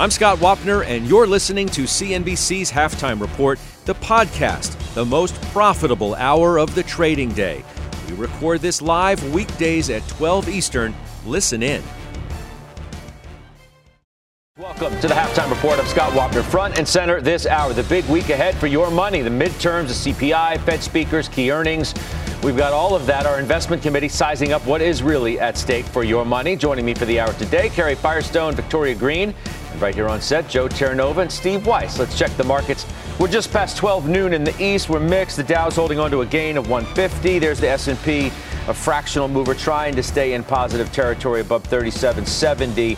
I'm Scott Wapner, and you're listening to CNBC's Halftime Report, the podcast, the most profitable hour of the trading day. We record this live weekdays at 12 Eastern. Listen in. Welcome to the halftime report. I'm Scott Wapner, front and center this hour. The big week ahead for your money, the midterms, the CPI, Fed speakers, key earnings. We've got all of that. Our investment committee sizing up what is really at stake for your money. Joining me for the hour today, Karen Firestone, Victoria Green, right here on set, Joe Terranova and Steve Weiss. Let's check the markets. We're just past 12 noon in the east. We're mixed. The Dow's holding on to a gain of 150. There's the S&P, a fractional mover trying to stay in positive territory above 3770.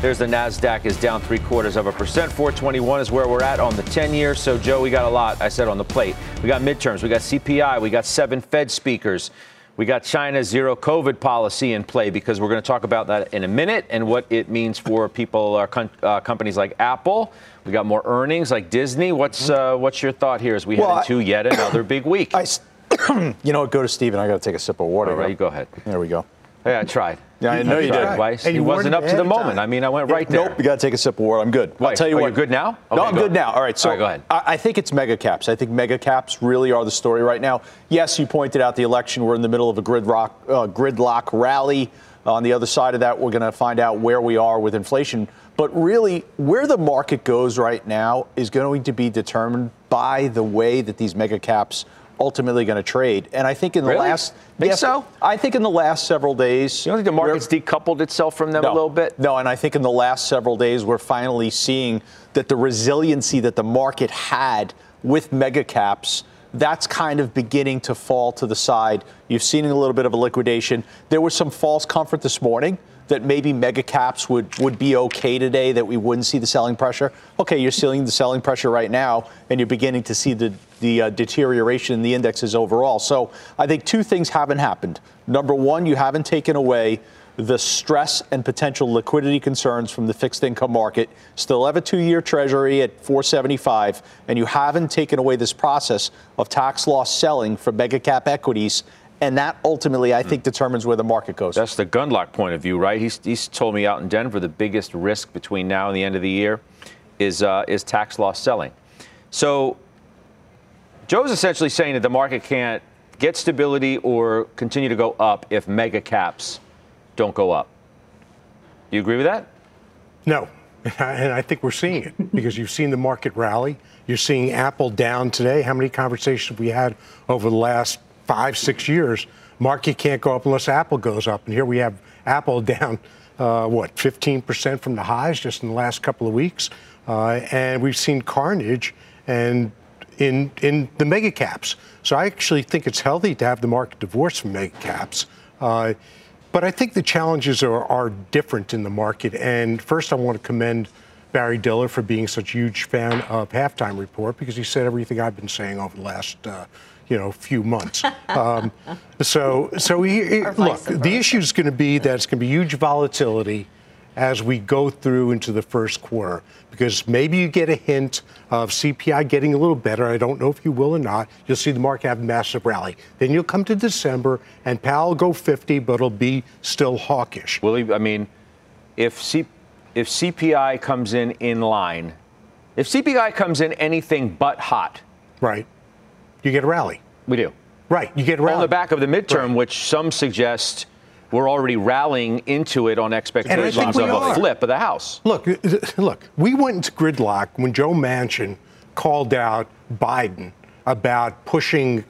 There's the NASDAQ is down three quarters of a percent. 421 is where we're at on the 10 year. So, Joe, we got a lot, I said, on the plate. We got midterms, we got CPI, we got seven Fed speakers. We got China's zero COVID policy in play because we're going to talk about that in a minute and what it means for people, uh, com- uh, companies like Apple. We got more earnings like Disney. What's uh, what's your thought here as we well, head into yet another big week? I, you know, go to Steve and I got to take a sip of water. All right, you go ahead. There we go. Yeah, I tried. Yeah, I know you, you did. Weiss. Hey, he wasn't up to the moment. I mean, I went right there. Nope, you got to take a sip of water. I'm good. Wait, I'll tell you oh, what. You're good now? Okay, no, I'm go. good now. All right, so All right, go ahead. I, I, think it's mega caps. I think mega caps really are the story right now. Yes, you pointed out the election. We're in the middle of a gridlock, uh, gridlock rally. On the other side of that, we're going to find out where we are with inflation. But really, where the market goes right now is going to be determined by the way that these mega caps ultimately going to trade. And I think in the really? last think yes, so? I think in the last several days, you don't think the market's decoupled itself from them no, a little bit? No, and I think in the last several days we're finally seeing that the resiliency that the market had with mega caps that's kind of beginning to fall to the side. You've seen a little bit of a liquidation. There was some false comfort this morning that maybe mega caps would, would be okay today, that we wouldn't see the selling pressure. Okay, you're seeing the selling pressure right now, and you're beginning to see the the uh, deterioration in the indexes overall. So I think two things haven't happened. Number one, you haven't taken away the stress and potential liquidity concerns from the fixed income market. Still have a two year treasury at 475, and you haven't taken away this process of tax loss selling for mega cap equities. And that ultimately, I think, determines where the market goes. That's the Gundlach point of view, right? He's, he's told me out in Denver the biggest risk between now and the end of the year is, uh, is tax loss selling. So Joe's essentially saying that the market can't get stability or continue to go up if mega caps don't go up. You agree with that? No. And I think we're seeing it because you've seen the market rally. You're seeing Apple down today. How many conversations have we had over the last five, six years? Market can't go up unless Apple goes up. And here we have Apple down, uh, what, 15% from the highs just in the last couple of weeks. Uh, and we've seen carnage. And in in the mega caps. So I actually think it's healthy to have the market divorced from mega caps. Uh, but I think the challenges are, are different in the market. And first, I want to commend Barry Diller for being such a huge fan of Halftime Report because he said everything I've been saying over the last, uh, you know, few months. Um, so, so he, he, look, the issue is going to be that it's going to be huge volatility as we go through into the first quarter because maybe you get a hint of CPI getting a little better. I don't know if you will or not. You'll see the market have a massive rally. Then you'll come to December and Powell will go 50, but it'll be still hawkish. Will he? I mean, if C, if CPI comes in in line, if CPI comes in anything but hot, right, you get a rally. We do. Right, you get a rally on the back of the midterm, right. which some suggest we're already rallying into it on expectations of a flip of the House. Look, uh, uh, look, we went into gridlock when Joe Manchin called out Biden about pushing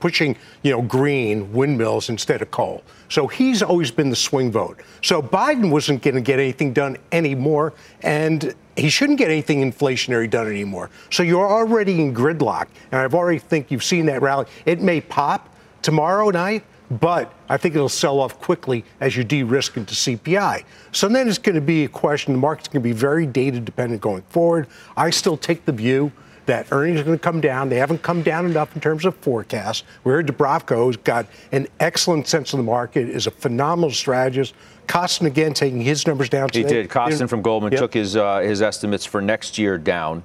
pushing you know green windmills instead of coal. So he's always been the swing vote. So Biden wasn't going to get anything done anymore, and he shouldn't get anything inflationary done anymore. So you're already in gridlock, and I've already think you've seen that rally. It may pop tomorrow night, but I think it'll sell off quickly as you de-risk into CPI. So then it's going to be a question. The market's going to be very data dependent going forward. I still take the view that earnings are going to come down. They haven't come down enough in terms of forecasts. We heard Dubravko has got an excellent sense of the market, is a phenomenal strategist. Kostin again taking his numbers down. Today. He did. Kostin from Goldman yep. took his uh, his estimates for next year down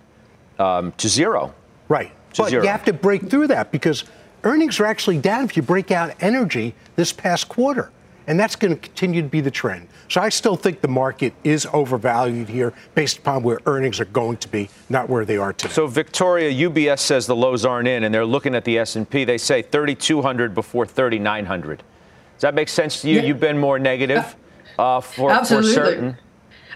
um, to zero. Right, to but zero. you have to break through that because earnings are actually down if you break out energy this past quarter. And that's going to continue to be the trend. So I still think the market is overvalued here based upon where earnings are going to be, not where they are today. So Victoria, UBS says the lows aren't in, and they're looking at the S&P. They say 3,200 before 3,900. Does that make sense to you? Yeah. You've been more negative uh, for, Absolutely. for certain.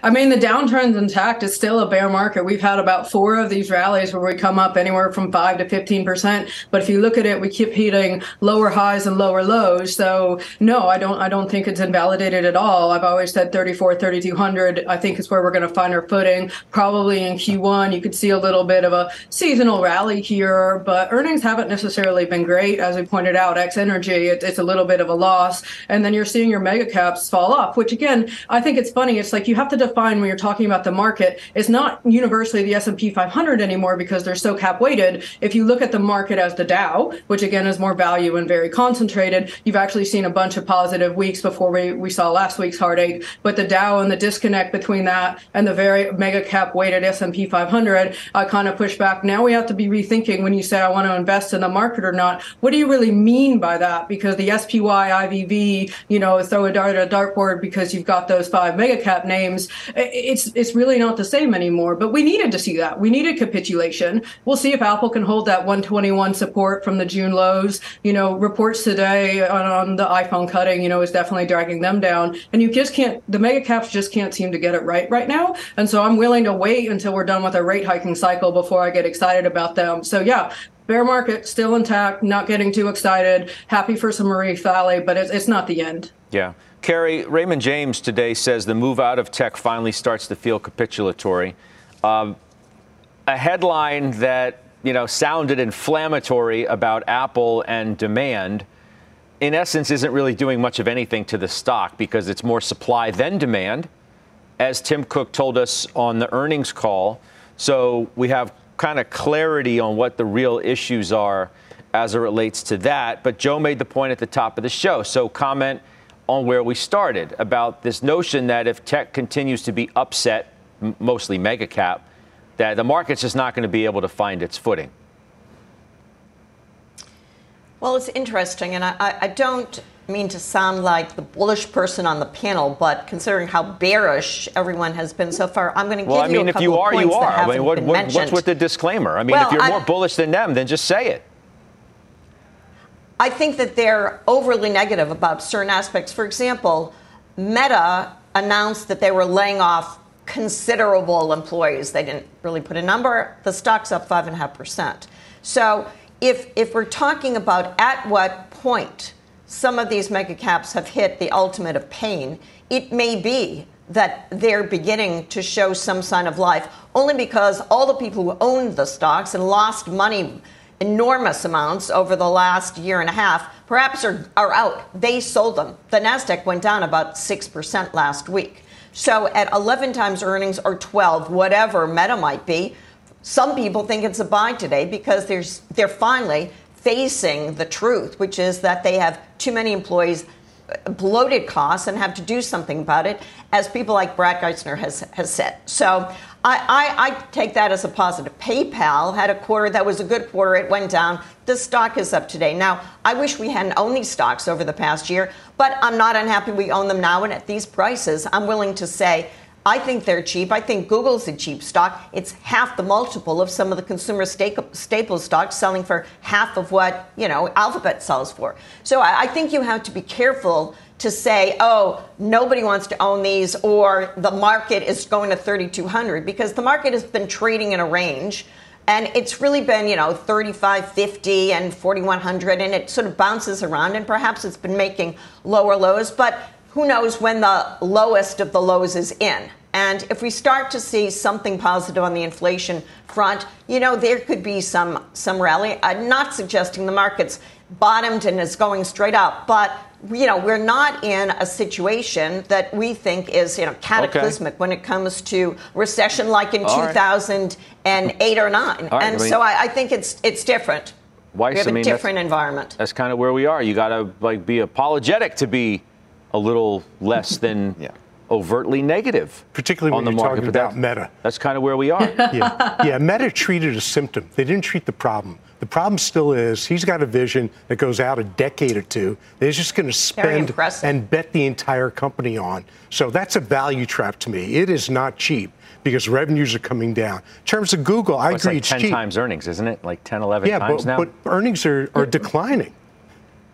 I mean, the downturn's intact. It's still a bear market. We've had about four of these rallies where we come up anywhere from 5 to 15%. But if you look at it, we keep hitting lower highs and lower lows. So, no, I don't I don't think it's invalidated at all. I've always said 34, 3200, I think is where we're going to find our footing. Probably in Q1, you could see a little bit of a seasonal rally here, but earnings haven't necessarily been great. As we pointed out, X Energy, it, it's a little bit of a loss. And then you're seeing your mega caps fall off, which again, I think it's funny. It's like you have to define when you're talking about the market is not universally the S&P 500 anymore because they're so cap weighted. If you look at the market as the Dow, which again is more value and very concentrated, you've actually seen a bunch of positive weeks before we, we saw last week's heartache. But the Dow and the disconnect between that and the very mega cap weighted S&P 500, I kind of push back. Now we have to be rethinking when you say I want to invest in the market or not. What do you really mean by that? Because the SPY, IVV, you know, throw a dart at a dartboard because you've got those five mega cap names it's it's really not the same anymore. But we needed to see that. We needed capitulation. We'll see if Apple can hold that 121 support from the June lows. You know, reports today on, on the iPhone cutting, you know, is definitely dragging them down. And you just can't. The mega caps just can't seem to get it right right now. And so I'm willing to wait until we're done with our rate hiking cycle before I get excited about them. So yeah, bear market still intact, not getting too excited. Happy for some Marie Valley, but it's, it's not the end. Yeah. Karen, Raymond James today says the move out of tech finally starts to feel capitulatory. Um, a headline that you know sounded inflammatory about Apple and demand, in essence, isn't really doing much of anything to the stock because it's more supply than demand, as Tim Cook told us on the earnings call. So we have kind of clarity on what the real issues are as it relates to that. But Joe made the point at the top of the show. So comment on where we started about this notion that if tech continues to be upset, mostly mega cap, that the market's just not going to be able to find its footing. Well, it's interesting, and I, I, don't mean to sound like the bullish person on the panel, but considering how bearish everyone has been so far, I'm going to well, give I mean, you a couple of points you are, I mean, what, what, what's with the disclaimer? I mean, well, if you're I, more bullish than them, then just say it. I think that they're overly negative about certain aspects. For example, Meta announced that they were laying off considerable employees. They didn't really put a number. The stock's up 5.5%. So if, if we're talking about at what point some of these mega caps have hit the ultimate of pain, it may be that they're beginning to show some sign of life only because all the people who owned the stocks and lost money enormous amounts over the last year and a half, perhaps are, are out. They sold them. The NASDAQ went down about 6% last week. So at 11 times earnings or 12, whatever Meta might be, some people think it's a buy today because there's, they're finally facing the truth, which is that they have too many employees, bloated costs, and have to do something about it, as people like Brad Gerstner has, has said. So I, I, I, take that as a positive. PayPal had a quarter that was a good quarter. It went down. The stock is up today. Now, I wish we hadn't owned these stocks over the past year, but I'm not unhappy we own them now. And at these prices, I'm willing to say I think they're cheap. I think Google's a cheap stock. It's half the multiple of some of the consumer staple stocks selling for half of what, you know, Alphabet sells for. So I, I think you have to be careful to say, oh, nobody wants to own these or the market is going to 3,200 because the market has been trading in a range and it's really been, you know, 3550 and 4100 and it sort of bounces around and perhaps it's been making lower lows, but who knows when the lowest of the lows is in. And if we start to see something positive on the inflation front, you know, there could be some some rally. I'm not suggesting the market's bottomed and is going straight up. But you know, we're not in a situation that we think is, you know, cataclysmic okay. when it comes to recession like in All 2008 right. or 9. Right, and I mean, so I, I, think it's it's different. Weiss, we have a I mean, different environment. That's kind of where we are. You got to like be apologetic to be a little less than yeah. overtly negative. Particularly on the market. talking about Meta. That's kind of where we are. yeah. yeah, Meta treated a symptom. They didn't treat the problem. The problem still is he's got a vision that goes out a decade or two. They're just going to spend and bet the entire company on. So that's a value trap to me. It is not cheap because revenues are coming down. In terms of Google, I well, agree. It's like 10 cheap. times earnings, isn't it? Like 10, 11 yeah, times but, now? but earnings are, are declining.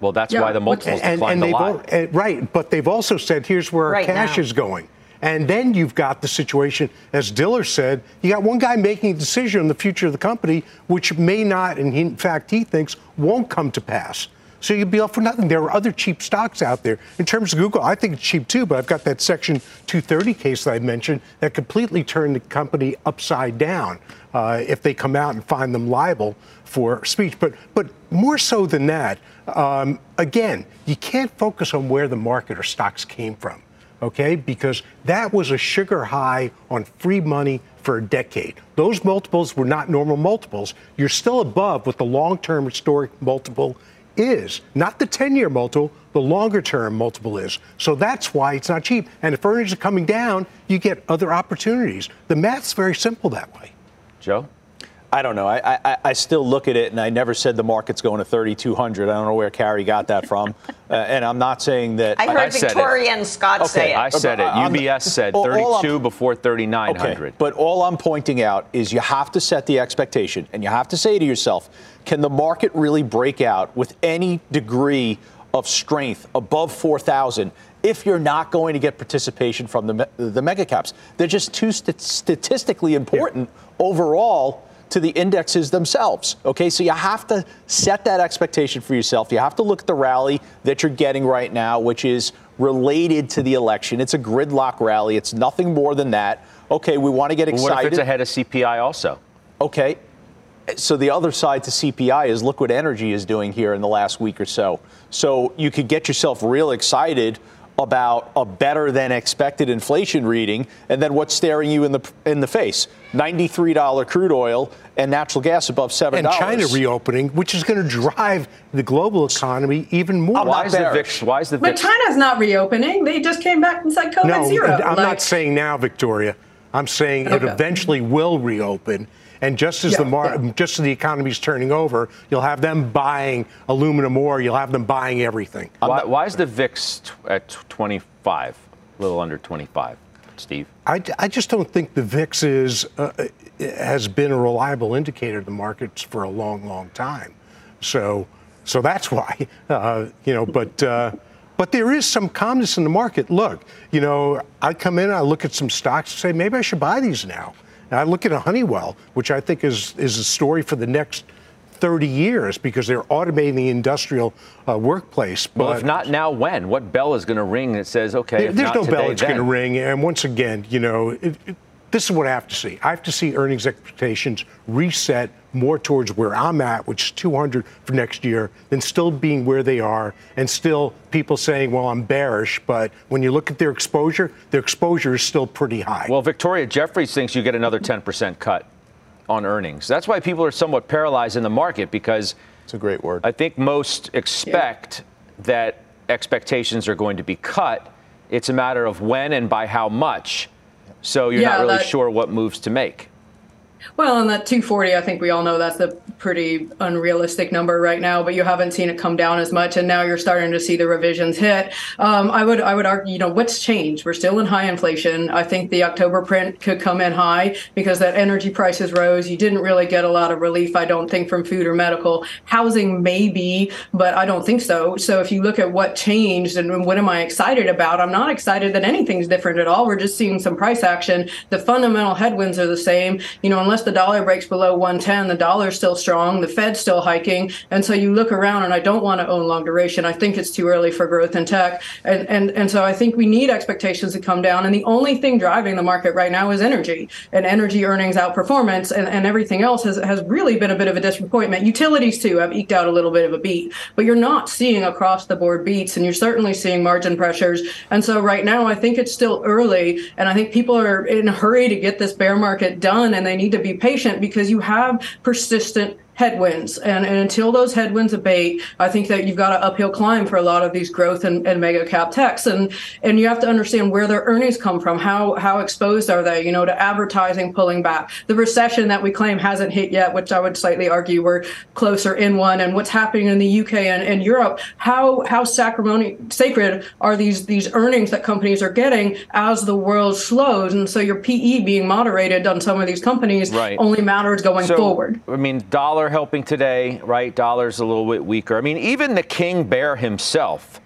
Well, that's yeah. why the multiples and, declined and a lot. All, right, but they've also said here's where our right cash now. is going. And then you've got the situation, as Diller said, you got one guy making a decision on the future of the company, which may not, and he, in fact, he thinks won't come to pass. So you'd be off for nothing. There are other cheap stocks out there. In terms of Google, I think it's cheap too, but I've got that Section 230 case that I mentioned that completely turned the company upside down uh, if they come out and find them liable for speech. But, but more so than that, um, again, you can't focus on where the market or stocks came from okay? Because that was a sugar high on free money for a decade. Those multiples were not normal multiples. You're still above what the long term historic multiple is, not the 10 year multiple, the longer term multiple is. So that's why it's not cheap. And if earnings are coming down, you get other opportunities. The math's very simple that way. Joe? I don't know. I, I, I, still look at it, and I never said the market's going to 3,200. I don't know where Karen got that from. uh, and I'm not saying that. I heard I Victoria and Scott okay, say it. I said it. UBS said 32 before 3,900. Okay, but all I'm pointing out is you have to set the expectation, and you have to say to yourself, can the market really break out with any degree of strength above 4,000 if you're not going to get participation from the, the mega caps? They're just too st- statistically important yeah. overall to the indexes themselves. Okay, so you have to set that expectation for yourself. You have to look at the rally that you're getting right now, which is related to the election. It's a gridlock rally. It's nothing more than that. Okay, we want to get excited. what if it's ahead of CPI also? Okay. So the other side to CPI is look what energy is doing here in the last week or so. So you could get yourself real excited about a better than expected inflation reading, and then what's staring you in the in the face? $93 crude oil and natural gas above $7. And China reopening, which is going to drive the global economy even more. Why is, the VIX, why is the VIX? But China's not reopening. They just came back and said COVID no, zero. I'm like, not saying now, Victoria. I'm saying okay. it eventually will reopen. And just as yeah, the mar- yeah. just as the economy's turning over, you'll have them buying aluminum ore. You'll have them buying everything. Why, why is the VIX t- at 25, a little under 25? Steve? I, I just don't think the VIX is uh, has been a reliable indicator of the markets for a long, long time. So, so that's why, uh, you know. But uh, but there is some calmness in the market. Look, you know, I come in, I look at some stocks, and say maybe I should buy these now. And I look at a Honeywell, which I think is, is a story for the next 30 years because they're automating the industrial uh, workplace. But well, if not now, when? What bell is going to ring that says, okay, there, there's no today, bell that's going to ring. And once again, you know, it, it, this is what I have to see. I have to see earnings expectations reset more towards where I'm at, which is 200 for next year, than still being where they are, and still people saying, "Well, I'm bearish." But when you look at their exposure, their exposure is still pretty high. Well, Victoria Jefferies thinks you get another 10% cut on earnings. That's why people are somewhat paralyzed in the market because it's a great word. I think most expect yeah. that expectations are going to be cut. It's a matter of when and by how much. So you're yeah, not really that, sure what moves to make. Well, and that 240, I think we all know that's a pretty unrealistic number right now. But you haven't seen it come down as much, and now you're starting to see the revisions hit. Um, I would, I would argue, you know, what's changed? We're still in high inflation. I think the October print could come in high because that energy prices rose. You didn't really get a lot of relief, I don't think, from food or medical. Housing maybe, but I don't think so. So if you look at what changed and what am I excited about, I'm not excited that anything's different at all. We're just seeing some price action. The fundamental headwinds are the same. You know, unless the dollar breaks below 110, the dollar's still strong, the Fed's still hiking, and so you look around, and I don't want to own long duration. I think it's too early for growth in tech, and and and so I think we need expectations to come down. And the only thing driving the market right now is energy, and energy earnings outperformance, and, and everything else has has really been a bit of a disappointment. Utilities too have eked out a little bit of a beat, but you're not seeing across the board beats, and you're certainly seeing margin pressures. And so right now, I think it's still early, and I think people are in a hurry to get this bear market done, and they need to be patient because you have persistent headwinds. And, and until those headwinds abate, I think that you've got an uphill climb for a lot of these growth and, and mega cap techs. And and you have to understand where their earnings come from. How how exposed are they, you know, to advertising pulling back? The recession that we claim hasn't hit yet, which I would slightly argue we're closer in one, and what's happening in the UK and, and Europe. How how sacrimony sacred are these these earnings that companies are getting as the world slows? And so your PE being moderated on some of these companies right. only matters going so, forward. I mean, dollar dollar helping today, right? Dollar's a little bit weaker. I mean, even the king bear himself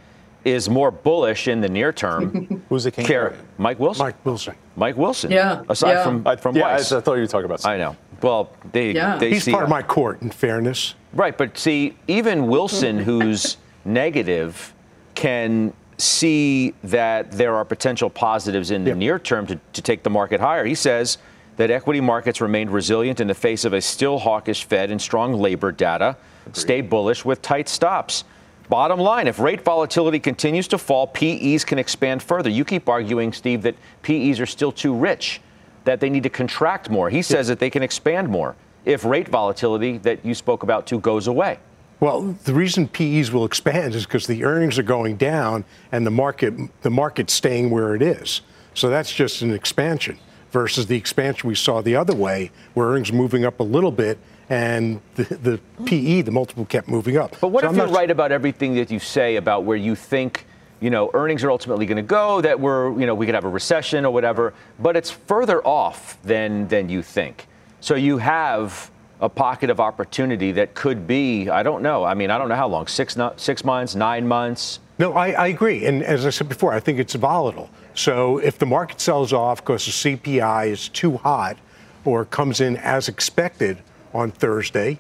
is more bullish in the near term. Who's the king? Bear? Mike Wilson. Mike Wilson. Mike Wilson. Yeah. Aside yeah. from from yeah, Weiss. I, thought you were talking about. I know. Well, they yeah. they he's see, part of my court. In fairness, right? But see, even Wilson, who's negative, can see that there are potential positives in the yep. near term to, to take the market higher. He says that equity markets remained resilient in the face of a still hawkish Fed and strong labor data. Agreed. Stay bullish with tight stops. Bottom line, if rate volatility continues to fall, PEs can expand further. You keep arguing, Steve, that PEs are still too rich, that they need to contract more. He says that they can expand more if rate volatility that you spoke about too goes away. Well, the reason PEs will expand is because the earnings are going down and the market the market's staying where it is. So that's just an expansion versus the expansion we saw the other way, where earnings moving up a little bit and the, the PE, the multiple, kept moving up. But what so if I'm you're not... right about everything that you say about where you think? You know, earnings are ultimately going to go. That we're, you know, we could have a recession or whatever, but it's further off than than you think. So you have a pocket of opportunity that could be, I don't know. I mean, I don't know how long six six months, nine months. No, I, I agree. And as I said before, I think it's volatile. So if the market sells off because the CPI is too hot or comes in as expected on Thursday,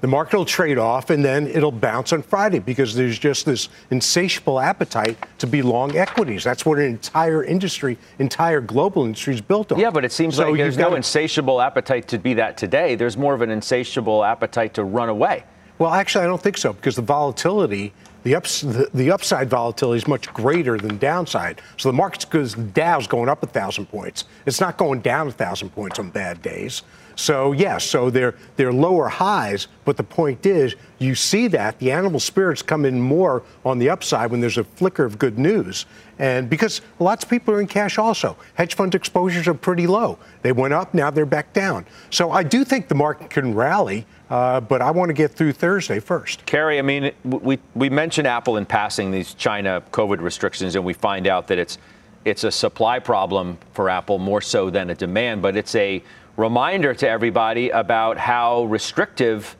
the market will trade off and then it'll bounce on Friday because there's just this insatiable appetite to be long equities. That's what an entire industry, entire global industry is built on. Yeah, but it seems so like there's no insatiable appetite to be that today. There's more of an insatiable appetite to run away. Well, actually, I don't think so because the volatility the, ups, the, the, upside volatility is much greater than downside. So the market's because Dow's going up a thousand points. It's not going down a thousand points on bad days. So yes, yeah, so they're they're lower highs, but the point is you see that the animal spirits come in more on the upside when there's a flicker of good news. And because lots of people are in cash also. Hedge fund exposures are pretty low. They went up, now they're back down. So I do think the market can rally. Uh, but I want to get through Thursday first. Karen, I mean, we, we mentioned Apple in passing these China COVID restrictions, and we find out that it's it's a supply problem for Apple more so than a demand, but it's a reminder to everybody about how restrictive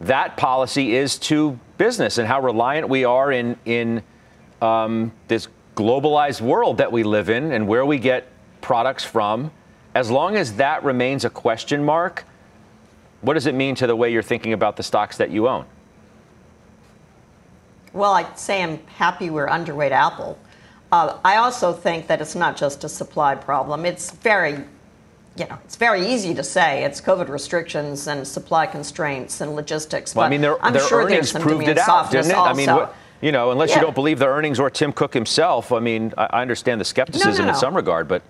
that policy is to business and how reliant we are in in um, this globalized world that we live in and where we get products from. As long as that remains a question mark, what does it mean to the way you're thinking about the stocks that you own? Well, I'd say I'm happy we're underweight Apple. Uh, I also think that it's not just a supply problem. It's very, you know, it's very easy to say it's COVID restrictions and supply constraints and logistics. Well, I mean, their, I'm their sure earnings proved it out, didn't it? Also. I mean, what, you know, unless yeah. you don't believe the earnings or Tim Cook himself. I mean, I, understand the skepticism no, no, no. in some regard, but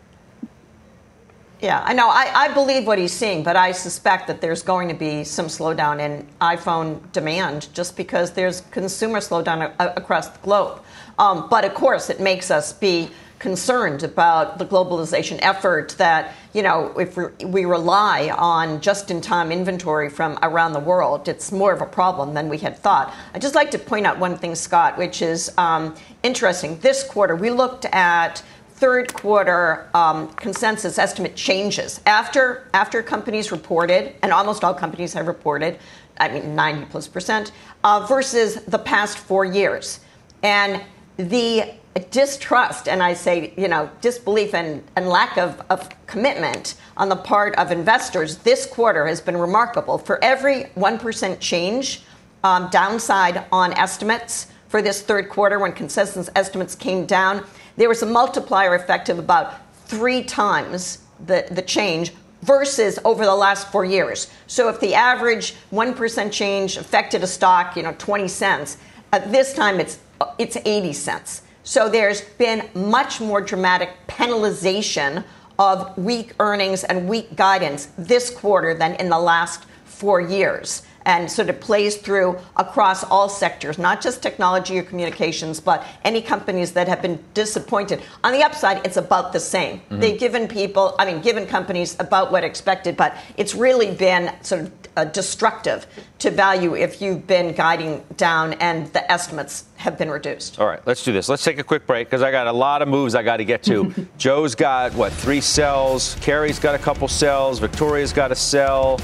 yeah, I know. I, I believe what he's seeing, but I suspect that there's going to be some slowdown in iPhone demand just because there's consumer slowdown a- across the globe. Um, but of course, it makes us be concerned about the globalization effort that, you know, if we, rely on just in time inventory from around the world, it's more of a problem than we had thought. I'd just like to point out one thing, Scott, which is um, interesting. This quarter, we looked at third quarter um, consensus estimate changes after after companies reported, and almost all companies have reported. I mean, 90 plus percent uh, versus the past four years, and the distrust and I say, you know, disbelief and, and lack of, of commitment on the part of investors this quarter has been remarkable. For every 1% change um, downside on estimates for this third quarter when consensus estimates came down, there was a multiplier effect of about three times the, the change versus over the last four years. So if the average 1% change affected a stock, you know, 20 cents, at this time it's, it's 80 cents. So there's been much more dramatic penalization of weak earnings and weak guidance this quarter than in the last four years and sort of plays through across all sectors, not just technology or communications, but any companies that have been disappointed. On the upside, it's about the same. Mm-hmm. They've given people, I mean, given companies about what expected, but it's really been sort of uh, destructive to value if you've been guiding down and the estimates have been reduced. All right, let's do this. Let's take a quick break because I got a lot of moves I got to get to. Joe's got, what, three sells. Karen's got a couple sells. Victoria's got a sell.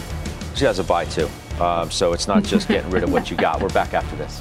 She has a buy, too. Um, so it's not just getting rid of what you got. We're back after this.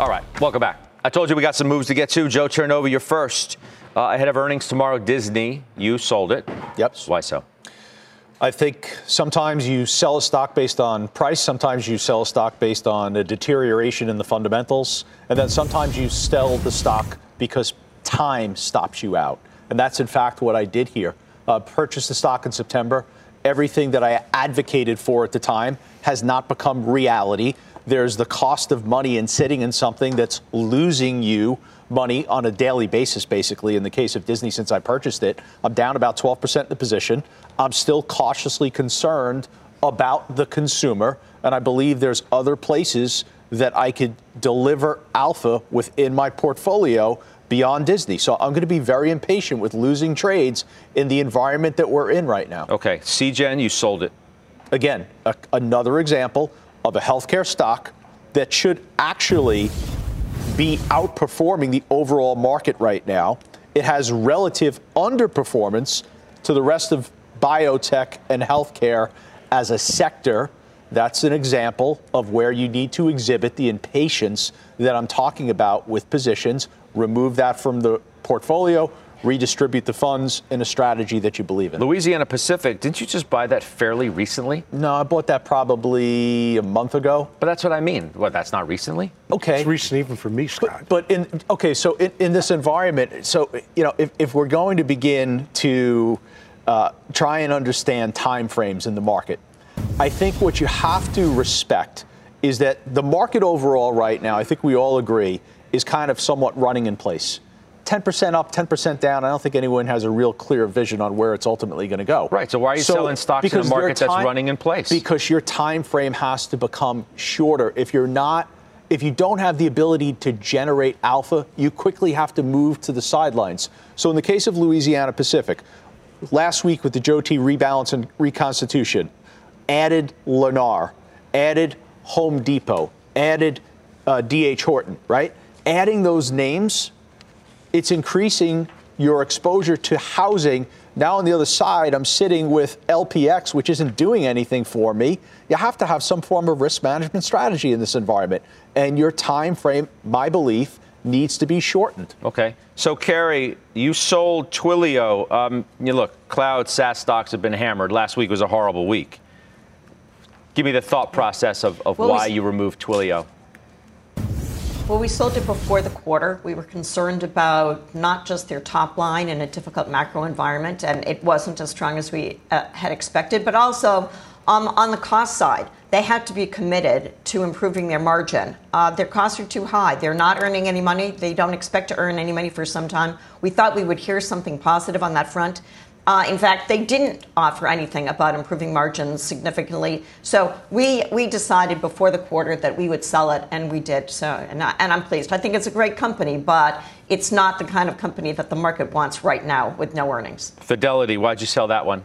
All right, welcome back. I told you we got some moves to get to. Joe Terranova, you're first. Uh, ahead of earnings tomorrow, Disney, you sold it. Yep. Why so? I think sometimes you sell a stock based on price, sometimes you sell a stock based on a deterioration in the fundamentals, and then sometimes you sell the stock because time stops you out. And that's in fact what I did here. Uh, purchased the stock in September. Everything that I advocated for at the time has not become reality. There's the cost of money in sitting in something that's losing you money on a daily basis, basically. In the case of Disney, since I purchased it, I'm down about 12% in the position. I'm still cautiously concerned about the consumer, and I believe there's other places that I could deliver alpha within my portfolio beyond Disney. So I'm going to be very impatient with losing trades in the environment that we're in right now. Okay, Seagen, you sold it. Again, a, another example of a healthcare stock that should actually be outperforming the overall market right now. It has relative underperformance to the rest of biotech and healthcare as a sector. That's an example of where you need to exhibit the impatience that I'm talking about with positions. Remove that from the portfolio, redistribute the funds in a strategy that you believe in. Louisiana Pacific, didn't you just buy that fairly recently? No, I bought that probably a month ago. But that's what I mean. What, that's not recently? Okay. It's recent even for me, Scott. But, but in, okay, so in, in, this environment, so, you know, if, if we're going to begin to uh, try and understand time frames in the market, I think what you have to respect is that the market overall right now, I think we all agree, is kind of somewhat running in place. 10% up, 10% down. I don't think anyone has a real clear vision on where it's ultimately going to go. Right. So why are you so, selling stocks in a market time, that's running in place? Because your time frame has to become shorter. If you're not if you don't have the ability to generate alpha, you quickly have to move to the sidelines. So in the case of Louisiana Pacific, last week with the Joe T rebalance and reconstitution, added Lennar, added Home Depot, added uh, D.H. Horton, right? Adding those names it's increasing your exposure to housing. Now on the other side, I'm sitting with LPX, which isn't doing anything for me. You have to have some form of risk management strategy in this environment, and your time frame, my belief, needs to be shortened. Okay. So, Karen, you sold Twilio. Um, you look, cloud SaaS stocks have been hammered. Last week was a horrible week. Give me the thought process of, of well, why we, you removed Twilio. Well, we sold it before the quarter. We were concerned about not just their top line in a difficult macro environment, and it wasn't as strong as we uh, had expected, but also um, on the cost side. They had to be committed to improving their margin. Uh, their costs are too high. They're not earning any money. They don't expect to earn any money for some time. We thought we would hear something positive on that front. Uh, in fact, they didn't offer anything about improving margins significantly. So we we decided before the quarter that we would sell it, and we did. So, and, I, and I'm pleased. I think it's a great company, but it's not the kind of company that the market wants right now with no earnings. Fidelity, why'd you sell that one?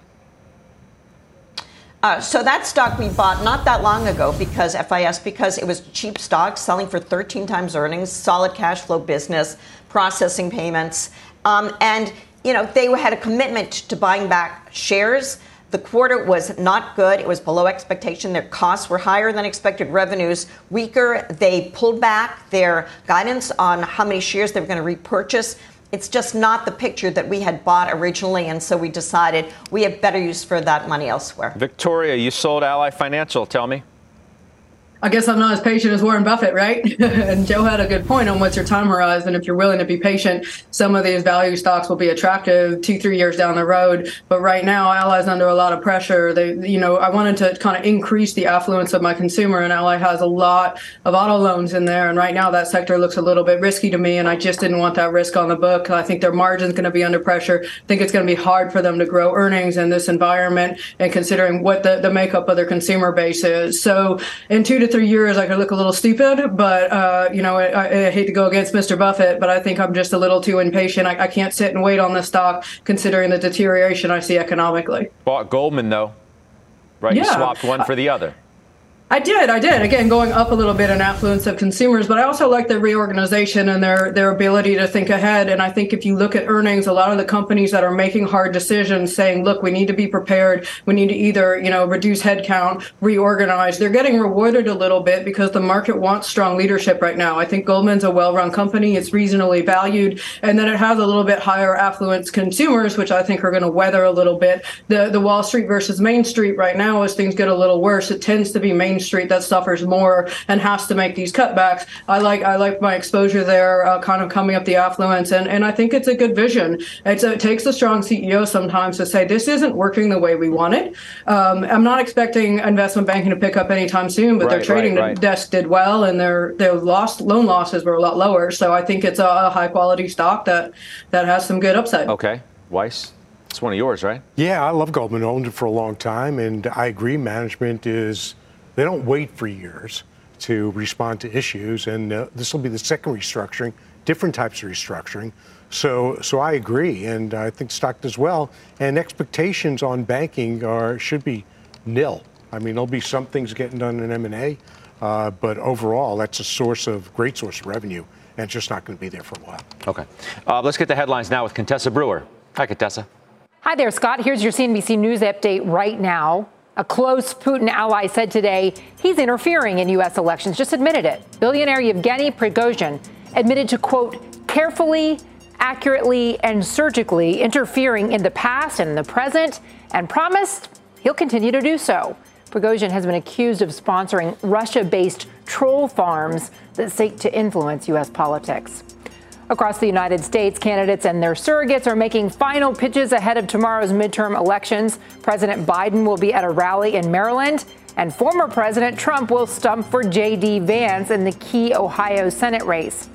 Uh, so that stock we bought not that long ago because FIS because it was cheap stock selling for 13 times earnings, solid cash flow business, processing payments, um, and you know, they had a commitment to buying back shares. The quarter was not good. It was below expectation. Their costs were higher than expected, revenues weaker. They pulled back their guidance on how many shares they were going to repurchase. It's just not the picture that we had bought originally, and so we decided we have better use for that money elsewhere. Victoria, you sold Ally Financial. Tell me. I guess I'm not as patient as Warren Buffett, right? and Joe had a good point on what's your time horizon. If you're willing to be patient, some of these value stocks will be attractive two, three years down the road. But right now, Ally's under a lot of pressure. They, you know, I wanted to kind of increase the affluence of my consumer, and Ally has a lot of auto loans in there. And right now, that sector looks a little bit risky to me, and I just didn't want that risk on the book. I think their margin's going to be under pressure. I think it's going to be hard for them to grow earnings in this environment, and considering what the, the makeup of their consumer base is. So, in two to three years, I could look a little stupid, but uh, you know, I, I, hate to go against Mr. Buffett, but I think I'm just a little too impatient. I, I can't sit and wait on the stock, considering the deterioration I see economically. Bought Goldman though, right? Yeah. You swapped one for the other. I did, I did. Again, going up a little bit in affluence of consumers, but I also like their reorganization and their their ability to think ahead. And I think if you look at earnings, a lot of the companies that are making hard decisions, saying, "Look, we need to be prepared. We need to either you know reduce headcount, reorganize," they're getting rewarded a little bit because the market wants strong leadership right now. I think Goldman's a well-run company; it's reasonably valued, and then it has a little bit higher affluence consumers, which I think are going to weather a little bit. The the Wall Street versus Main Street right now, as things get a little worse, it tends to be Main Main Street that suffers more and has to make these cutbacks. I like I like my exposure there, uh, kind of coming up the affluence, and and I think it's a good vision. It's a, it takes a strong CEO sometimes to say this isn't working the way we want it. Um, I'm not expecting investment banking to pick up anytime soon, but right, their trading right, right. desk did well, and their their lost loan losses were a lot lower. So I think it's a, a high quality stock that that has some good upside. Okay, Weiss. It's one of yours, right? Yeah, I love Goldman. Owned it for a long time, and I agree. Management is they don't wait for years to respond to issues, and uh, this will be the second restructuring, different types of restructuring. So, so I agree, and I think stock does well. And expectations on banking are should be nil. I mean, there'll be some things getting done in M and A, uh, but overall, that's a source of great source of revenue, and it's just not going to be there for a while. Okay, uh, let's get the headlines now with Contessa Brewer. Hi, Contessa. Hi there, Scott. Here's your CNBC News update right now. A close Putin ally said today he's interfering in U.S. elections, just admitted it. Billionaire Yevgeny Prigozhin admitted to, quote, carefully, accurately, and surgically interfering in the past and the present, and promised he'll continue to do so. Prigozhin has been accused of sponsoring Russia based troll farms that seek to influence U.S. politics. Across the United States, candidates and their surrogates are making final pitches ahead of tomorrow's midterm elections. President Biden will be at a rally in Maryland, and former President Trump will stump for J.D. Vance in the key Ohio Senate race.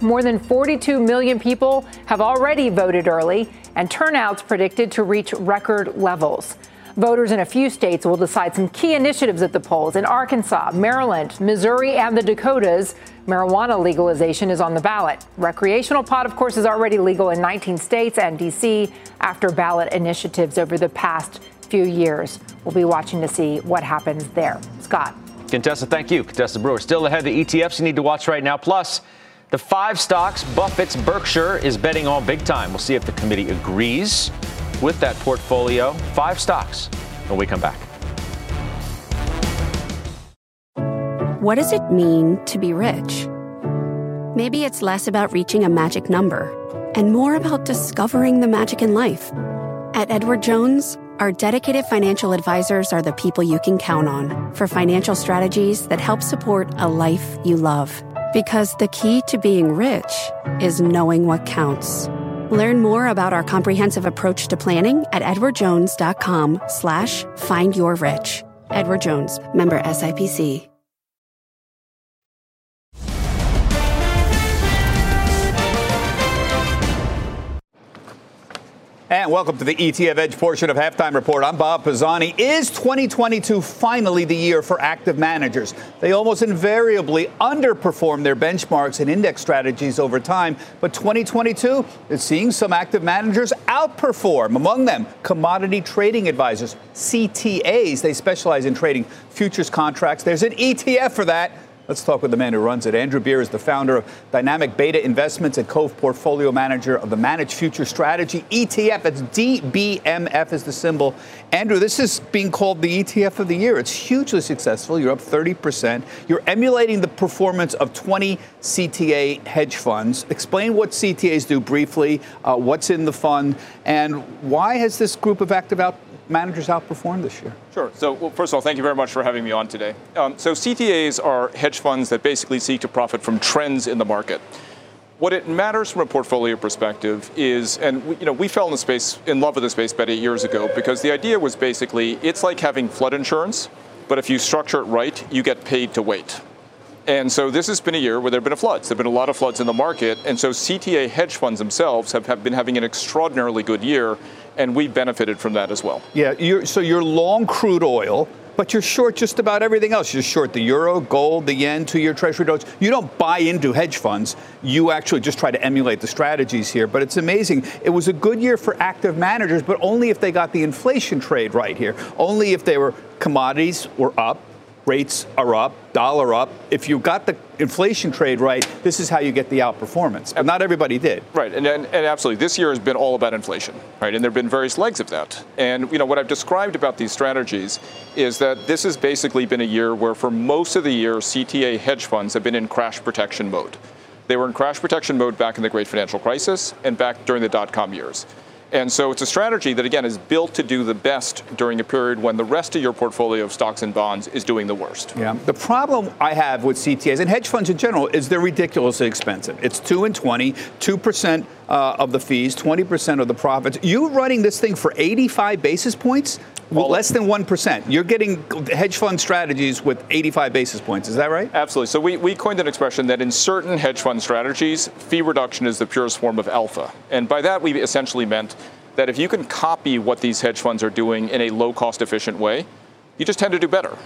More than 42 million people have already voted early, and turnouts predicted to reach record levels. Voters in a few states will decide some key initiatives at the polls. In Arkansas, Maryland, Missouri, and the Dakotas, marijuana legalization is on the ballot. Recreational pot, of course, is already legal in 19 states and D.C. after ballot initiatives over the past few years. We'll be watching to see what happens there. Scott. Contessa, thank you. Contessa Brewer. Still ahead, the ETFs you need to watch right now. Plus, The five stocks Buffett's Berkshire is betting on big time. We'll see if the committee agrees with that portfolio. Five stocks when we come back. What does it mean to be rich? Maybe it's less about reaching a magic number and more about discovering the magic in life. At Edward Jones, our dedicated financial advisors are the people you can count on for financial strategies that help support a life you love. Because the key to being rich is knowing what counts. Learn more about our comprehensive approach to planning at edwardjones.com slash find your rich. Edward Jones, member SIPC. And welcome to the ETF Edge portion of Halftime Report. I'm Bob Pisani. Is 2022 finally the year for active managers? They almost invariably underperform their benchmarks and index strategies over time, but 2022 is seeing some active managers outperform. Among them, commodity trading advisors, CTAs. They specialize in trading futures contracts. There's an ETF for that. Let's talk with the man who runs it. Andrew Beer is the founder of Dynamic Beta Investments and co portfolio manager of the Managed Future Strategy ETF. It's DBMF is the symbol. Andrew, this is being called the ETF of the year. It's hugely successful. You're up 30%. You're emulating the performance of 20 CTA hedge funds. Explain what CTAs do briefly, uh, what's in the fund, and why has this group of active out managers outperformed this year? Sure. So, well, first of all, thank you very much for having me on today. Um, so, CTAs are hedge funds that basically seek to profit from trends in the market. What it matters from a portfolio perspective is, and we, you know, we fell in the space, in love with the space about eight years ago because the idea was basically it's like having flood insurance, but if you structure it right, you get paid to wait. And so this has been a year where there have been floods. There have been a lot of floods in the market. And so CTA hedge funds themselves have, have been having an extraordinarily good year and we benefited from that as well. Yeah, you're, so you're long crude oil, but you're short just about everything else. You're short the euro, gold, the yen, two-year treasury notes. You don't buy into hedge funds. You actually just try to emulate the strategies here. But it's amazing. It was a good year for active managers, but only if they got the inflation trade right here. Only if they were commodities were up, rates are up, dollar up. If you got the inflation trade right, this is how you get the outperformance. But not everybody did. Right, and, and, and, absolutely, this year has been all about inflation, right? And there have been various legs of that. And you know what I've described about these strategies is that this has basically been a year where, for most of the year, CTA hedge funds have been in crash protection mode. They were in crash protection mode back in the great financial crisis and back during the dot com years. And so it's a strategy that, again, is built to do the best during a period when the rest of your portfolio of stocks and bonds is doing the worst. Yeah. The problem I have with CTAs and hedge funds in general is they're ridiculously expensive. It's 2 and 20, 2% uh, of the fees, 20% of the profits. You running this thing for 85 basis points? Well, less than 1%. You're getting hedge fund strategies with 85 basis points. Is that right? Absolutely. So we, we coined an expression that in certain hedge fund strategies, fee reduction is the purest form of alpha. And by that, we essentially meant that if you can copy what these hedge funds are doing in a low cost efficient way, you just tend to do better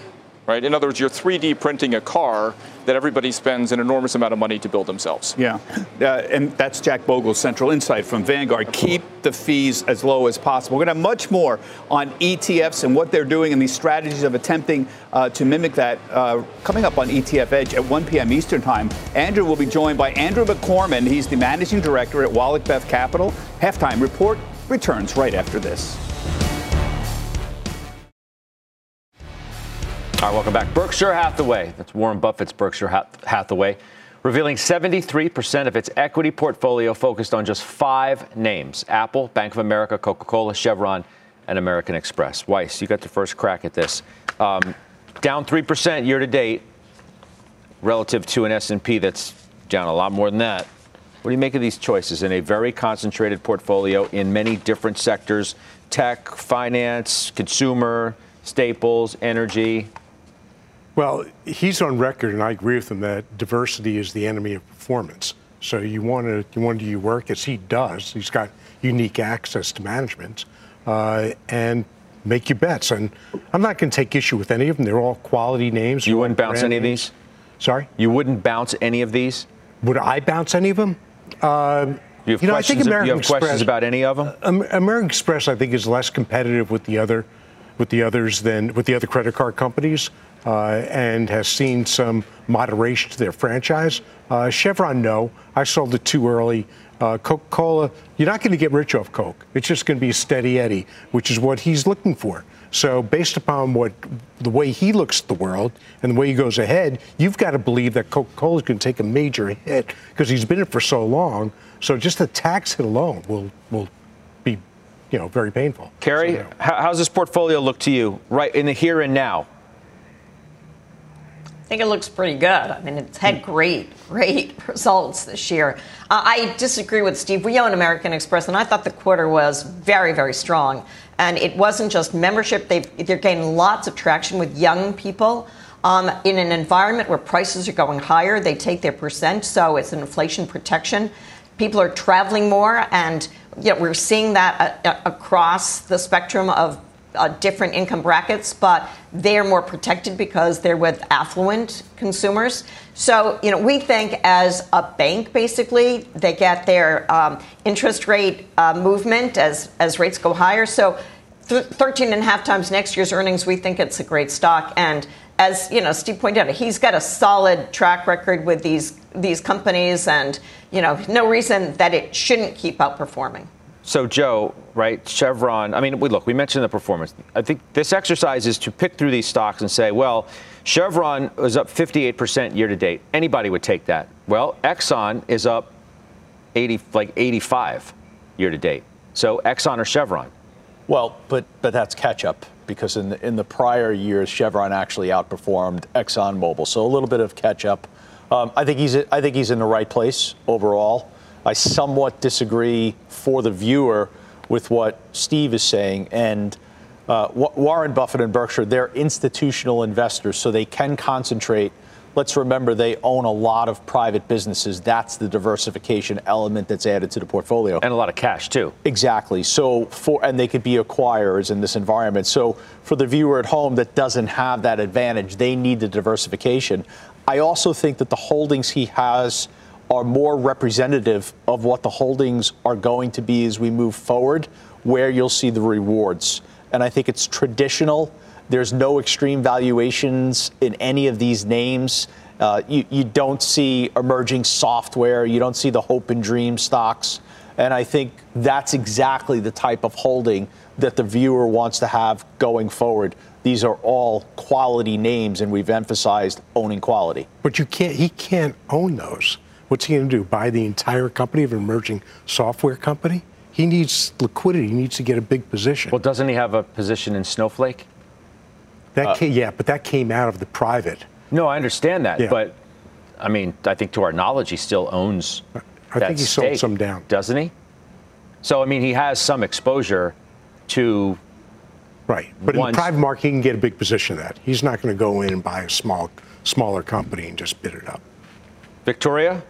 right? In other words, you're 3D printing a car that everybody spends an enormous amount of money to build themselves. Yeah, uh, and that's Jack Bogle's central insight from Vanguard. Keep the fees as low as possible. We're going to have much more on ETFs and what they're doing and these strategies of attempting uh, to mimic that uh, coming up on ETF Edge at 1 p.m. Eastern Time. Andrew will be joined by Andrew McOrmond. He's the managing director at WallachBeth Capital. Halftime report returns right after this. All right, welcome back. Berkshire Hathaway, that's Warren Buffett's Berkshire Hathaway, revealing 73% of its equity portfolio focused on just five names Apple, Bank of America, Coca Cola, Chevron, and American Express. Weiss, you got the first crack at this. Um, down 3% year to date relative to an S&P that's down a lot more than that. What do you make of these choices in a very concentrated portfolio in many different sectors tech, finance, consumer, staples, energy? Well, he's on record, and I agree with him that diversity is the enemy of performance. So you want to you want to do your work as he does. He's got unique access to management, uh, and make your bets. And I'm not going to take issue with any of them. They're all quality names. You wouldn't bounce any names. of these. Sorry. You wouldn't bounce any of these. Would I bounce any of them? Um, you, you know, I think American you have Express, questions about any of them. Uh, American Express, I think, is less competitive with the other with the others than with the other credit card companies, uh, and has seen some moderation to their franchise. Uh, Chevron, no, I sold it too early. Uh, Coca Cola, you're not going to get rich off Coke. It's just going to be a steady Eddie, which is what he's looking for. So, based upon what the way he looks at the world and the way he goes ahead, you've got to believe that Coca Cola is going to take a major hit because he's been in it for so long. So, just the tax hit alone will will be, you know, very painful. Karen, so, how, how's this portfolio look to you right in the here and now? I think it looks pretty good. I mean, it's had great, great results this year. Uh, I disagree with Steve. We own American Express, and I thought the quarter was very, very strong. And it wasn't just membership, they are gaining lots of traction with young people. Um, in an environment where prices are going higher, they take their percent, so it's an inflation protection. People are traveling more, and you know, we're seeing that uh, across the spectrum of uh, different income brackets, but they're more protected because they're with affluent consumers. So, you know, we think as a bank, basically, they get their um, interest rate uh, movement as, as rates go higher. So, th- 13 and a half times next year's earnings, we think it's a great stock. And as, you know, Steve pointed out, he's got a solid track record with these, these companies and, you know, no reason that it shouldn't keep outperforming. So, Joe, right, Chevron, I mean, we look, we mentioned the performance. I think this exercise is to pick through these stocks and say, well, Chevron is up 58% year to date. Anybody would take that. Well, Exxon is up 80, like 85 year to date. So, Exxon or Chevron? Well, but but that's catch up because in the, in the prior years, Chevron actually outperformed ExxonMobil. So a little bit of catch up. Um, I think he's I think he's in the right place overall. I somewhat disagree for the viewer with what Steve is saying. And uh, Warren Buffett and Berkshire, they're institutional investors, so they can concentrate. Let's remember they own a lot of private businesses. That's the diversification element that's added to the portfolio. And a lot of cash, too. Exactly. So for and they could be acquirers in this environment. So for the viewer at home that doesn't have that advantage, they need the diversification. I also think that the holdings he has are more representative of what the holdings are going to be as we move forward, where you'll see the rewards. And I think it's traditional. There's no extreme valuations in any of these names. Uh, you, you don't see emerging software. You don't see the hope and dream stocks. And I think that's exactly the type of holding that the viewer wants to have going forward. These are all quality names, and we've emphasized owning quality. But you can't. He can't own those. What's he going to do? Buy the entire company of an emerging software company? He needs liquidity. He needs to get a big position. Well, doesn't he have a position in Snowflake? That uh, came, yeah, but that came out of the private. No, I understand that, yeah. but I mean, I think to our knowledge, he still owns. I think he stake, sold some down, doesn't he? So I mean, he has some exposure to. Right, but in the private market, he can get a big position of that. He's not going to go in and buy a small, smaller company and just bid it up. Victoria?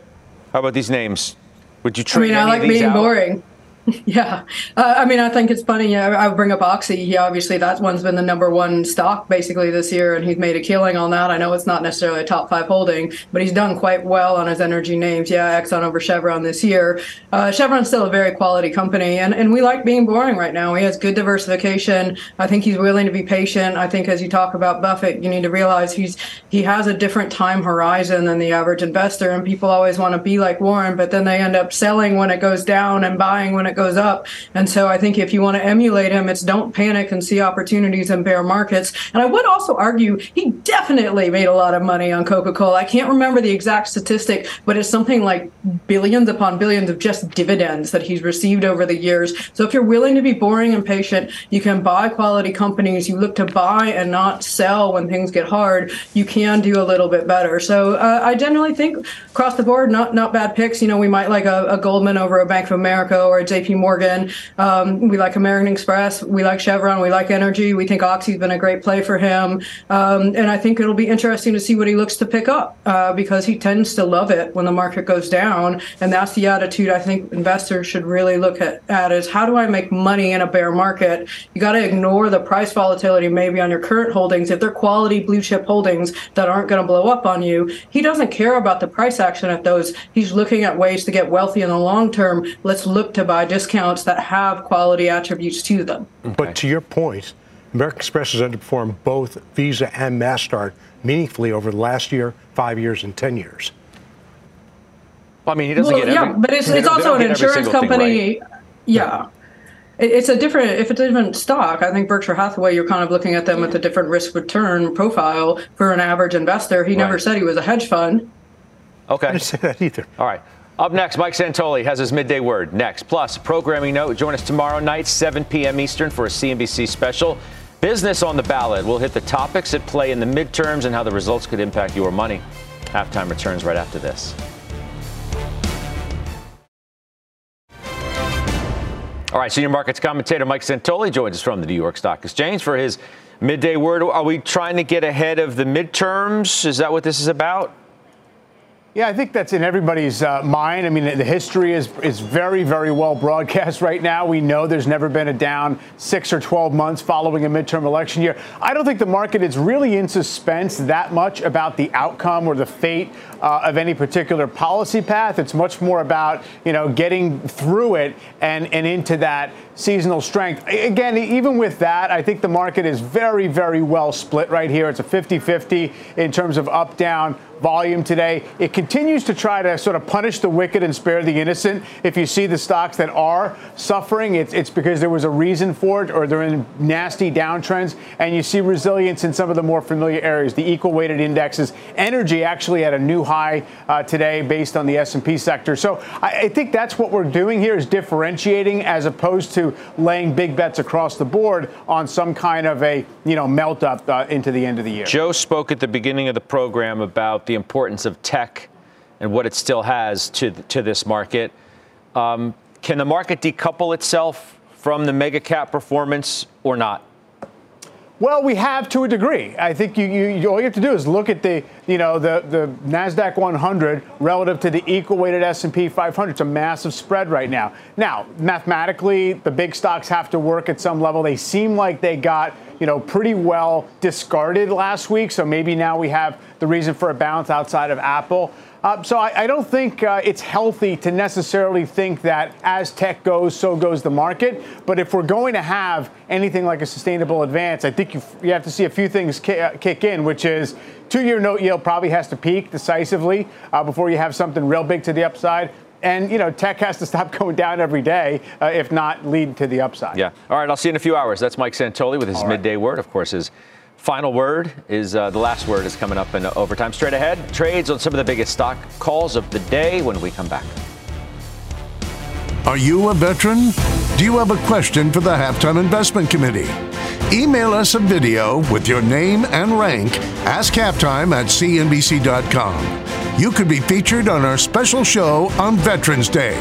How about these names? Would you trade? I mean, I like being out? boring. Yeah, uh, I mean, I think it's funny. I, I bring up Oxy. He obviously that one's been the number one stock basically this year, and he's made a killing on that. I know it's not necessarily a top five holding, but he's done quite well on his energy names. Yeah, Exxon over Chevron this year. Uh, Chevron's still a very quality company, and and we like being boring right now. He has good diversification. I think he's willing to be patient. I think as you talk about Buffett, you need to realize he's he has a different time horizon than the average investor, and people always want to be like Warren, but then they end up selling when it goes down and buying when it it goes up. And so I think if you want to emulate him, it's don't panic and see opportunities in bear markets. And I would also argue he definitely made a lot of money on Coca Cola. I can't remember the exact statistic, but it's something like billions upon billions of just dividends that he's received over the years. So if you're willing to be boring and patient, you can buy quality companies. You look to buy and not sell when things get hard. You can do a little bit better. So uh, I generally think across the board, not not bad picks. You know, we might like a, a Goldman over a Bank of America or a J JP Morgan. Um, we like American Express. We like Chevron. We like Energy. We think Oxy's been a great play for him. Um, and I think it'll be interesting to see what he looks to pick up uh, because he tends to love it when the market goes down. And that's the attitude I think investors should really look at, at is how do I make money in a bear market? You got to ignore the price volatility maybe on your current holdings. If they're quality blue chip holdings that aren't going to blow up on you, he doesn't care about the price action at those. He's looking at ways to get wealthy in the long term. Let's look to buy discounts that have quality attributes to them. Okay. But to your point, American Express has underperformed both Visa and MasterCard meaningfully over the last year, five years, and 10 years. Well, I mean, he doesn't well, get every, yeah, but it's, it's also an insurance company. Right. Yeah. It's a different, if it's a different stock, I think Berkshire Hathaway, you're kind of looking at them with a different risk return profile for an average investor. He right. never said he was a hedge fund. Okay. I didn't say that either. All right. Up next, Mike Santoli has his midday word next. Plus, programming note. Join us tomorrow night, 7 p.m. Eastern, for a CNBC special. Business on the ballot. We'll hit the topics at play in the midterms and how the results could impact your money. Halftime returns right after this. All right, senior markets commentator Mike Santoli joins us from the New York Stock Exchange for his midday word. Are we trying to get ahead of the midterms? Is that what this is about? Yeah, I think that's in everybody's uh, mind. I mean, the history is is very, very well broadcast right now. We know there's never been a down six or 12 months following a midterm election year. I don't think the market is really in suspense that much about the outcome or the fate uh, of any particular policy path. It's much more about, you know, getting through it and, and into that seasonal strength. Again, even with that, I think the market is very, very well split right here. It's a 50 50 in terms of up down volume today. It continues to try to sort of punish the wicked and spare the innocent. If you see the stocks that are suffering, it's, it's because there was a reason for it or they're in nasty downtrends. And you see resilience in some of the more familiar areas, the equal weighted indexes. Energy actually at a new high uh, today based on the S&P sector. So I, I think that's what we're doing here is differentiating as opposed to laying big bets across the board on some kind of a, you know, melt up uh, into the end of the year. Joe spoke at the beginning of the program about the the importance of tech and what it still has to, to this market. Um, can the market decouple itself from the mega cap performance or not? Well, we have to a degree. I think you, you, all you have to do is look at the, you know, the, the Nasdaq 100 relative to the equal-weighted S&P 500. It's a massive spread right now. Now, mathematically, the big stocks have to work at some level. They seem like they got, you know, pretty well discarded last week. So maybe now we have the reason for a bounce outside of Apple. Uh, so I, I, don't think uh, it's healthy to necessarily think that as tech goes, so goes the market. But if we're going to have anything like a sustainable advance, I think you, you have to see a few things ki- uh, kick in, which is two-year note yield probably has to peak decisively uh, before you have something real big to the upside. And you know, tech has to stop going down every day, uh, if not lead to the upside. Yeah. All right. I'll see you in a few hours. That's Mike Santoli with his right. midday word. Of course, his Final word is uh, the last word is coming up in overtime. Straight ahead, trades on some of the biggest stock calls of the day when we come back. Are you a veteran? Do you have a question for the Halftime Investment Committee? Email us a video with your name and rank. Ask halftime at cnbc.com. You could be featured on our special show on Veterans Day.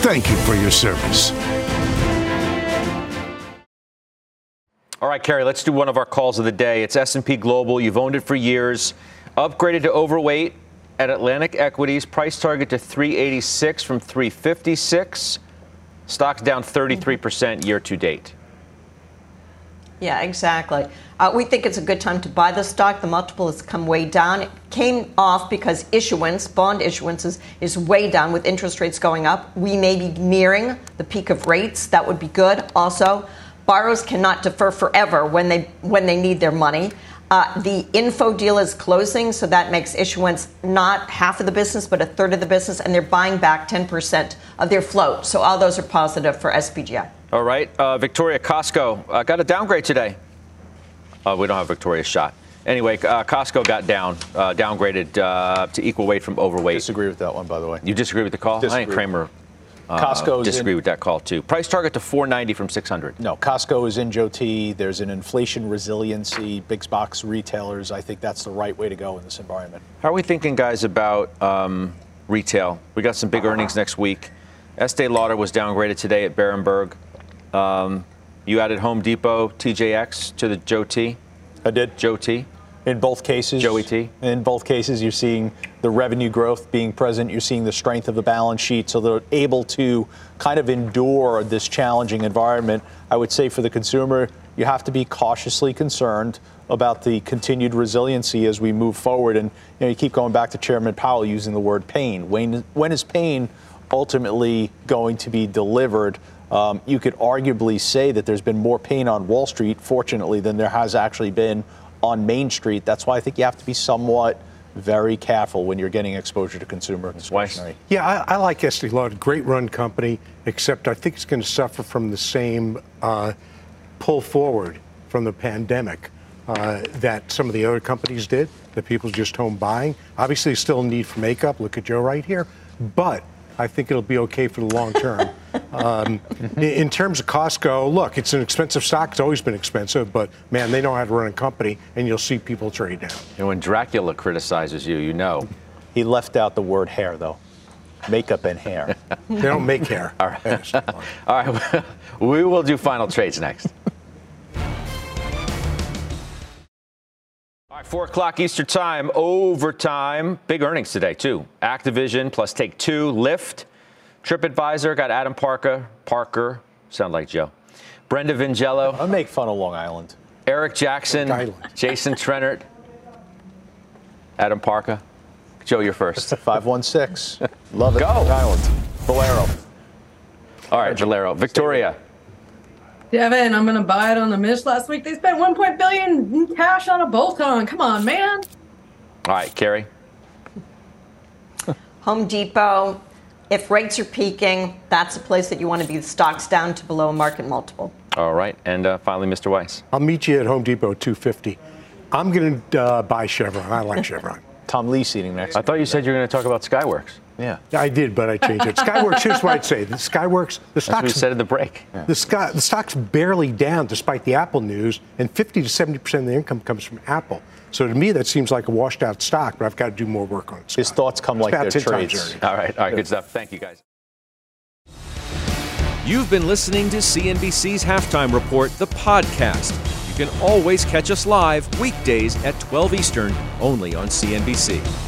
Thank you for your service. All right, Carrie, let's do one of our calls of the day. It's S&P Global. You've owned it for years. Upgraded to overweight at Atlantic Equities. Price target to 386 from 356. Stock's down 33% year to date. Yeah, exactly. Uh, we think it's a good time to buy the stock. The multiple has come way down. It came off because issuance, bond issuances, is way down with interest rates going up. We may be nearing the peak of rates. That would be good. Also, borrowers cannot defer forever when they when they need their money. Uh, the info deal is closing, so that makes issuance not half of the business, but a third of the business, and they're buying back 10% of their float. So all those are positive for SPGI. All right. Uh, Victoria Costco uh, got a downgrade today. Uh, we don't have Victoria's shot. Anyway, uh, Costco got down, uh, downgraded to equal weight from overweight. Disagree with that one, by the way. You disagree with the call? Disagree. I think Cramer uh, Costco disagree in, with that call too. Price target to 490 from 600. No, Costco is in Joe T. There's an inflation resiliency. Big box retailers. I think that's the right way to go in this environment. How are we thinking, guys, about um, retail? We got some big earnings next week. Estee Lauder was downgraded today at Berenberg. Um, you added Home Depot, TJX to the Joe T. I did. Joe T. In both cases, Joey T. In both cases, you're seeing the revenue growth being present. You're seeing the strength of the balance sheet, so they're able to kind of endure this challenging environment. I would say for the consumer, you have to be cautiously concerned about the continued resiliency as we move forward. And you, know, you keep going back to Chairman Powell using the word pain. When, when is pain ultimately going to be delivered. Um, you could arguably say that there's been more pain on Wall Street, fortunately, than there has actually been on Main Street. That's why I think you have to be somewhat very careful when you're getting exposure to consumer discretionary. Yeah, I, I like Estee Lauder, great run company, except I think it's going to suffer from the same uh, pull forward from the pandemic uh, that some of the other companies did, that people just home buying. Obviously, still a need for makeup. Look at Joe right here. But I think it'll be okay for the long term. Um, in, in terms of Costco, look, it's an expensive stock. It's always been expensive, but man, they know how to run a company, and you'll see people trade down. And when Dracula criticizes you, you know. He left out the word hair, though. Makeup and hair. they don't make hair. All right. All right. we will do final trades next. All right, four o'clock Eastern time, overtime. Big earnings today, too. Activision plus Take-Two, Lyft. TripAdvisor got Adam Parker. Parker, sound like Joe. Brenda Vingiello. I make fun of Long Island. Eric Jackson. Island. Jason Trennert. Adam Parker. Joe, you're first. 516. Love it. Go. Long Island. Valero. All right, Valero. Victoria. Devon, I'm going to buy it on the miss last week. They spent 1. billion in cash on a bolt-on. Come on, man. All right, Carrie. Home Depot. If rates are peaking, that's a place that you want to be. The stock's down to below a market multiple. All right, and uh, finally, Mr. Weiss. I'll meet you at Home Depot 250. I'm going to uh, buy Chevron. I like Chevron. Tom Lee seating next. I thought you said you were going to talk about Skyworks. Yeah. I did, but I changed it. Skyworks, here's what I'd say. The Skyworks, the That's what we stock's, said in the break. the, sky, the stock's barely down despite the Apple news, and 50 to 70% of the income comes from Apple. So to me, that seems like a washed out stock, but I've got to do more work on it. His thoughts come It's like about their 10 trades. earnings. All right, all right, good stuff. Thank you, guys. You've been listening to CNBC's Halftime Report, the podcast. You can always catch us live weekdays at 12 Eastern, only on CNBC.